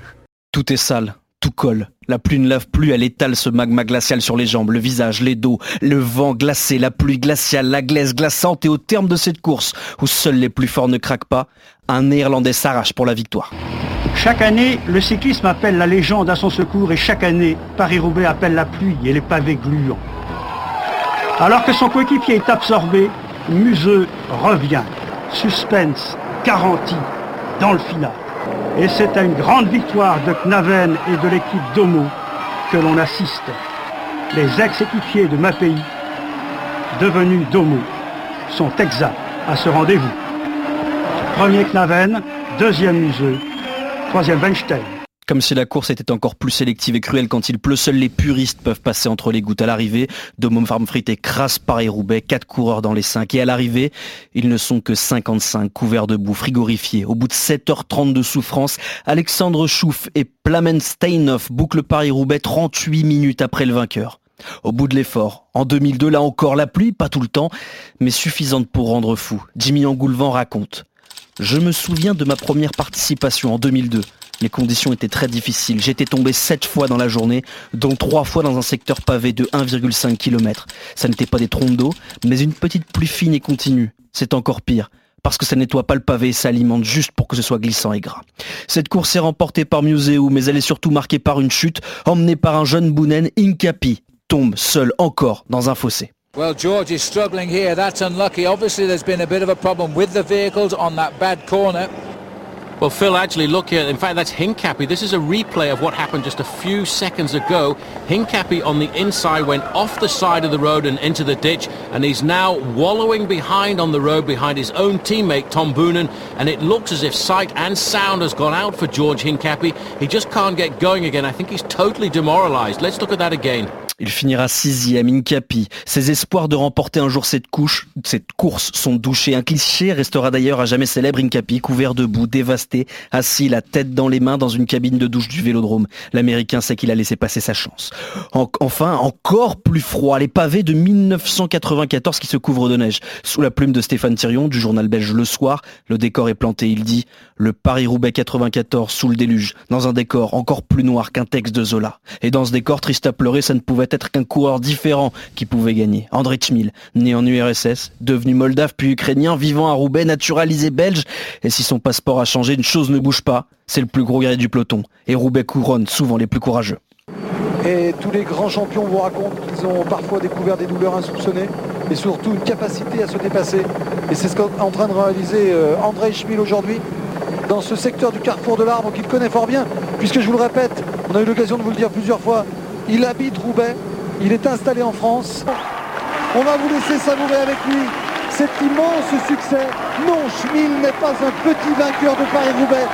Tout est sale, tout colle. La pluie ne lave plus, elle étale ce magma glacial sur les jambes, le visage, les dos, le vent glacé, la pluie glaciale, la glace glaçante et au terme de cette course, où seuls les plus forts ne craquent pas, un néerlandais s'arrache pour la victoire. Chaque année, le cyclisme appelle la légende à son secours et chaque année, Paris-Roubaix appelle la pluie et les pavés gluants. Alors que son coéquipier est absorbé, Museux revient. Suspense garanti dans le final. Et c'est à une grande victoire de Knaven et de l'équipe Domo que l'on assiste. Les ex-équipiers de ma pays, devenus Domo, sont exacts à ce rendez-vous. Premier Knaven, deuxième Museux, troisième Weinstein. Comme si la course était encore plus sélective et cruelle quand il pleut, seuls les puristes peuvent passer entre les gouttes à l'arrivée. Domum Farmfrit écrase Paris-Roubaix, quatre coureurs dans les cinq. Et à l'arrivée, ils ne sont que 55, couverts de boue, frigorifiés. Au bout de 7h30 de souffrance, Alexandre Chouf et Plamen Steinhoff bouclent Paris-Roubaix 38 minutes après le vainqueur. Au bout de l'effort, en 2002, là encore, la pluie, pas tout le temps, mais suffisante pour rendre fou. Jimmy Angoulevent raconte. Je me souviens de ma première participation en 2002. Les conditions étaient très difficiles. J'étais tombé 7 fois dans la journée, dont 3 fois dans un secteur pavé de 1,5 km. Ça n'était pas des trompes d'eau, mais une petite pluie fine et continue. C'est encore pire parce que ça nettoie pas le pavé et ça alimente juste pour que ce soit glissant et gras. Cette course est remportée par Museu, mais elle est surtout marquée par une chute, emmenée par un jeune Bounen, Incapi, tombe seul encore dans un fossé. Well, Phil, actually, look here. In fact, that's Hincapi. This is a replay of what happened just a few seconds ago. Hincapi on the inside went off the side of the road and into the ditch, and he's now wallowing behind on the road behind his own teammate, Tom Boonen, and it looks as if sight and sound has gone out for George Hincapi. He just can't get going again. I think he's totally demoralized. Let's look at that again. Il finira sixième, Incapi. Ses espoirs de remporter un jour cette, couche, cette course sont douchés. Un cliché restera d'ailleurs à jamais célèbre, Incapi, couvert de boue, dévasté, assis, la tête dans les mains dans une cabine de douche du vélodrome. L'Américain sait qu'il a laissé passer sa chance. enfin, encore plus froid, les pavés de 1994 qui se couvrent de neige. Sous la plume de Stéphane Thirion du journal belge Le Soir, le décor est planté. Il dit « Le Paris-Roubaix 94 sous le déluge, dans un décor encore plus noir qu'un texte de Zola. Et dans ce décor triste à pleurer, ça ne pouvait être qu'un coureur différent qui pouvait gagner. André Tchmil, né en URSS, devenu moldave puis ukrainien, vivant à Roubaix, naturalisé belge. Et si son passeport a changé, une chose ne bouge pas, c'est le plus gros guerrier du peloton. Et Roubaix couronne souvent les plus courageux. Et tous les grands champions vous racontent qu'ils ont parfois découvert des douleurs insoupçonnées et surtout une capacité à se dépasser. Et c'est ce qu'est en train de réaliser euh, André Schmil aujourd'hui dans ce secteur du carrefour de l'arbre qu'il connaît fort bien, puisque je vous le répète, on a eu l'occasion de vous le dire plusieurs fois, il habite Roubaix, il est installé en France. On va vous laisser savourer avec lui cet immense succès. Non, Schmil n'est pas un petit vainqueur de Paris-Roubaix.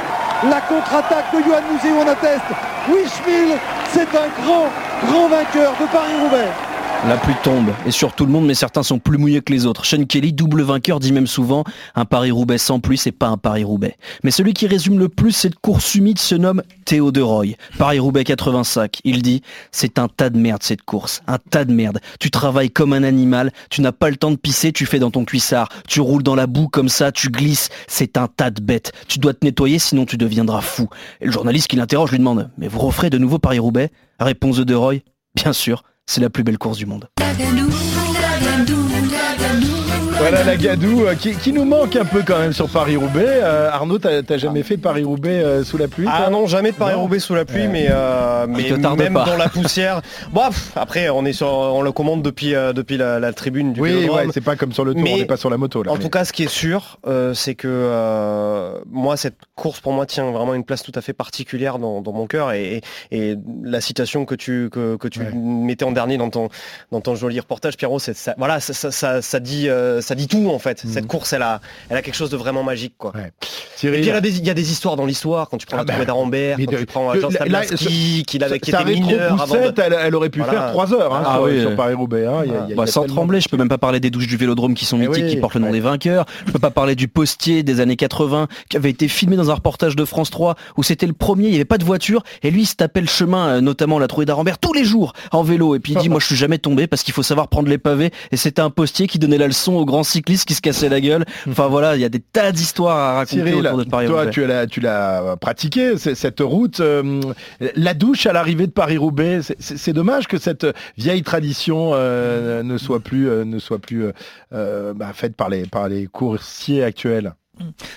La contre-attaque de Johan Museau en atteste. Oui, Schmil, c'est un grand, grand vainqueur de Paris-Roubaix. La pluie tombe, et sur tout le monde, mais certains sont plus mouillés que les autres. Sean Kelly, double vainqueur, dit même souvent, un Paris-Roubaix sans pluie, c'est pas un Paris-Roubaix. Mais celui qui résume le plus cette course humide se nomme Théo de Roy. Paris-Roubaix 85. Il dit, c'est un tas de merde cette course, un tas de merde. Tu travailles comme un animal, tu n'as pas le temps de pisser, tu fais dans ton cuissard. Tu roules dans la boue comme ça, tu glisses, c'est un tas de bêtes. Tu dois te nettoyer sinon tu deviendras fou. Et le journaliste qui l'interroge lui demande, mais vous referez de nouveau Paris-Roubaix? Réponse de De Roy, bien sûr c'est la plus belle course du monde. Voilà la Gadou euh, qui, nous manque un peu quand même sur Paris-Roubaix. Euh, Arnaud, t'as jamais fait Paris-Roubaix euh, sous la pluie Ah non, jamais de Paris-Roubaix sous la pluie, mais, mais même dans la poussière. bon, après, on est sur, on le commande depuis, depuis la, tribune du Oui, ouais, c'est pas comme sur le tour, on n'est pas sur la moto. Là, en tout cas, ce qui est sûr, c'est que moi, cette course pour moi tient vraiment une place tout à fait particulière dans, mon cœur et, et, la citation que tu, que, que tu mettais en dernier dans ton, dans ton joli reportage, Pierrot, c'est ça, voilà, ça, ça, ça dit ça dit tout en fait. Cette mhm. course, elle a, elle a quelque chose de vraiment magique quoi. Et puis il y, a des, il y, a des histoires dans l'histoire quand tu prends ah la bah, d'Arambert, quand tu prends Jean Stablaski, qui, avait, qui était mineur avant de... elle, elle, aurait pu faire 3 heures hein, ah, sur, oui. sur Paris-Roubaix. Hein. bah, sans trembler, je peux même pas parler des douches du Vélodrome qui sont mythiques, qui portent le nom des vainqueurs. Je peux pas parler du postier des années 80 qui avait été filmé dans un reportage de France 3 où c'était le premier, il n'y avait pas de voiture et lui il se tapait le chemin, euh, notamment la trouée d'Arambert tous les jours en vélo et puis il dit moi je suis jamais tombé parce qu'il faut savoir prendre les pavés et c'était un postier qui donnait la leçon aux grands cyclistes qui se cassait la gueule. Enfin voilà, il y a des tas d'histoires à raconter. Cyril, de Paris toi, tu l'as, tu l'as pratiqué cette route. Euh, la douche à l'arrivée de Paris-Roubaix, c'est dommage que cette vieille tradition euh, ne soit plus, euh, ne soit plus bah, faite par les, par les coursiers actuels.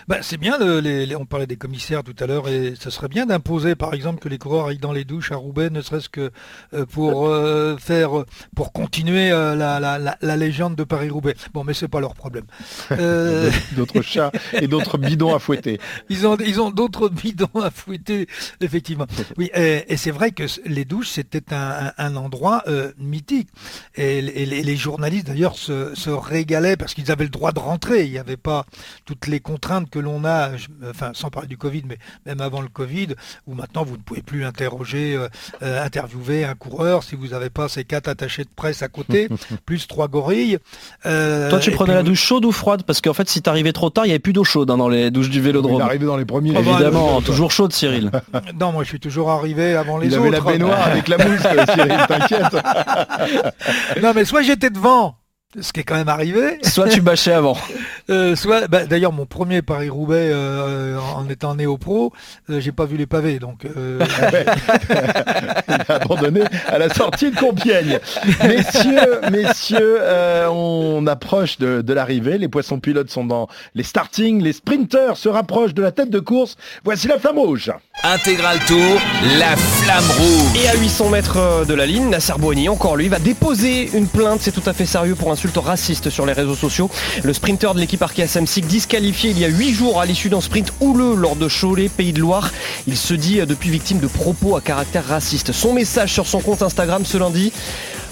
Ben, c'est bien, les, on parlait des commissaires tout à l'heure, et ce serait bien d'imposer, par exemple, que les coureurs aillent dans les douches à Roubaix, ne serait-ce que euh, pour euh, faire, pour continuer euh, la, légende de Paris-Roubaix. Bon, mais c'est pas leur problème. d'autres chats et d'autres bidons à fouetter. Ils ont, ils ont d'autres bidons à fouetter, effectivement. Oui, et, c'est vrai que les douches, c'était un, endroit mythique. Et, les, journalistes, d'ailleurs, se, se, régalaient parce qu'ils avaient le droit de rentrer. Il n'y avait pas toutes les contraintes que l'on a, enfin sans parler du Covid, mais même avant le Covid, où maintenant vous ne pouvez plus interroger, euh, euh, interviewer un coureur si vous n'avez pas ces quatre attachés de presse à côté, plus trois gorilles. Euh, Toi tu prenais la douche chaude ou froide? Parce qu'en fait si tu arrivais trop tard, il n'y avait plus d'eau chaude hein, dans les douches du vélodrome. Il arrivé dans les premiers. Évidemment, toujours chaude Cyril. non, moi je suis toujours arrivé avant les autres. Il avait la baignoire avec la mousse, Cyril, t'inquiète. non mais soit j'étais devant, ce qui est quand même arrivé. Soit tu bâchais avant. Euh, soit, bah, d'ailleurs, mon premier Paris-Roubaix euh, en étant né au pro, euh, j'ai pas vu les pavés, donc. abandonné à la sortie de Compiègne. Messieurs, messieurs, on approche de, de l'arrivée. Les poissons pilotes sont dans les starting, les sprinters se rapprochent de la tête de course. Voici la flamme rouge. Intégral Tour, la flamme rouge. Et à 800 mètres de la ligne, Nasser Boigny, encore lui, va déposer une plainte. C'est tout à fait sérieux pour insulte raciste sur les réseaux sociaux. Le sprinter de l'équipe Arkea Samsic disqualifié il y a 8 jours à l'issue d'un sprint houleux lors de Cholet, Pays de Loire. Il se dit depuis victime de propos à caractère raciste. Son message sur son compte Instagram ce lundi.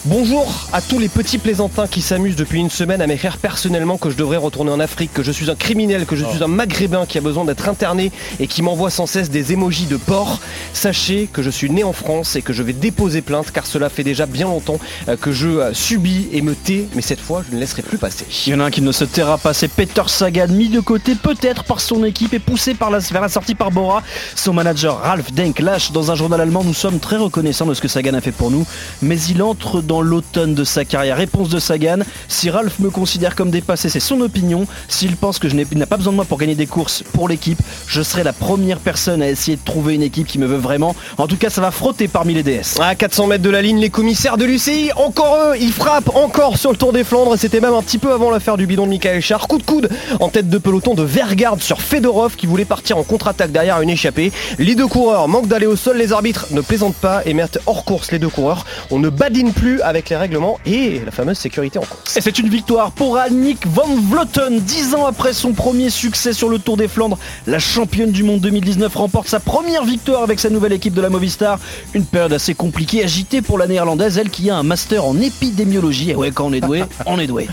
Bonjour à tous les petits plaisantins qui s'amusent depuis une semaine à m'écrire personnellement que je devrais retourner en Afrique, que je suis un criminel, que je suis un maghrébin qui a besoin d'être interné et qui m'envoie sans cesse des émojis de porc. Sachez que je suis né en France et que je vais déposer plainte car cela fait déjà bien longtemps euh, que je euh, subis et me tais, mais cette fois je ne laisserai plus passer. Il y en a un qui ne se taira pas, c'est Peter Sagan, mis de côté peut-être par son équipe et poussé par la, vers la sortie par Bora. Son manager Ralph Denk lâche dans un journal allemand, nous sommes très reconnaissants de ce que Sagan a fait pour nous, mais il entre dans l'automne de sa carrière. Réponse de Sagan, si Ralph me considère comme dépassé, c'est son opinion. S'il pense que je n'ai pas besoin de moi pour gagner des courses pour l'équipe, je serai la première personne à essayer de trouver une équipe qui me veut vraiment. En tout cas, ça va frotter parmi les DS. À 400 mètres de la ligne, les commissaires de l'UCI, encore eux, ils frappent encore sur le Tour des Flandres. C'était même un petit peu avant l'affaire du bidon de Michael Char. Coup de coude en tête de peloton de Vergarde sur Fedorov qui voulait partir en contre-attaque derrière une échappée. Les deux coureurs manquent d'aller au sol, les arbitres ne plaisantent pas et mettent hors course les deux coureurs. On ne badine plus avec les règlements et la fameuse sécurité en course. Et c'est une victoire pour Annick Van Vleuten. Dix ans après son premier succès sur le Tour des Flandres, la championne du monde 2019 remporte sa première victoire avec sa nouvelle équipe de la Movistar. Une période assez compliquée, agitée pour la néerlandaise, elle qui a un master en épidémiologie. Et ouais, quand on est doué, on est doué.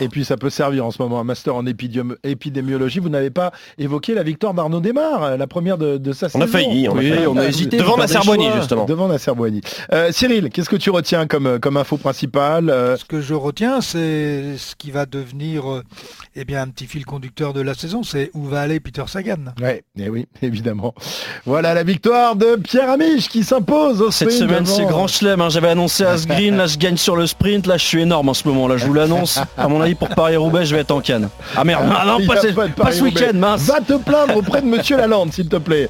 Et puis ça peut servir en ce moment un master en épidémiologie. Vous n'avez pas évoqué la victoire d'Arnaud Desmar, la première de, de sa saison. On a failli, on a, failli. on a hésité. Devant Nasser Boigny, justement. Devant Nasser Boigny. Euh, Cyril, qu'est-ce que tu retiens comme, comme info principale euh? Ce que je retiens, c'est ce qui va devenir euh, eh bien, un petit fil conducteur de la saison, c'est où va aller Peter Sagan. Ouais, et eh oui, évidemment. Voilà la victoire de Pierre Amiche qui s'impose au Cette semaine, c'est grand chelem. Hein. J'avais annoncé à Asgreen, là je gagne sur le sprint, là je suis énorme en ce moment. Là je vous l'annonce. À mon pour Paris-Roubaix, je vais être en canne. Ah merde, ah non, pas, ce week-end, mince. Va te plaindre auprès de Monsieur Lalande, s'il te plaît.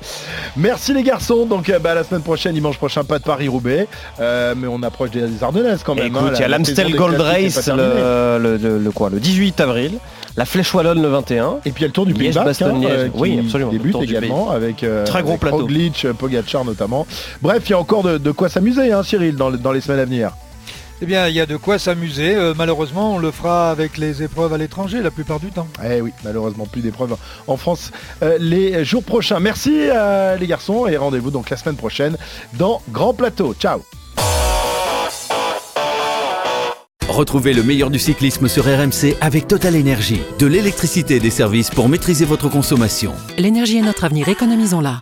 Merci les garçons. Donc euh, bah, la semaine prochaine, dimanche prochain, pas de Paris-Roubaix. Euh, mais on approche des, Ardennaises quand même. Écoute, hein, il y a l'Amstel Gold Race le, quoi, le 18 avril. La Flèche Wallonne le 21. Et puis il y a le Tour du Pays Basque hein, euh, oui, absolument. débute également avec très gros plateau. Roglic, Pogacar notamment. Bref, il y a encore de, quoi s'amuser, hein, Cyril, dans les semaines à venir. Eh bien, il y a de quoi s'amuser. Euh, malheureusement, on le fera avec les épreuves à l'étranger la plupart du temps. Eh oui, malheureusement, plus d'épreuves en France euh, les jours prochains. Merci euh, les garçons et rendez-vous donc la semaine prochaine dans Grand Plateau. Ciao Retrouvez le meilleur du cyclisme sur RMC avec Total Énergie. De l'électricité et des services pour maîtriser votre consommation. L'énergie est notre avenir, économisons-la.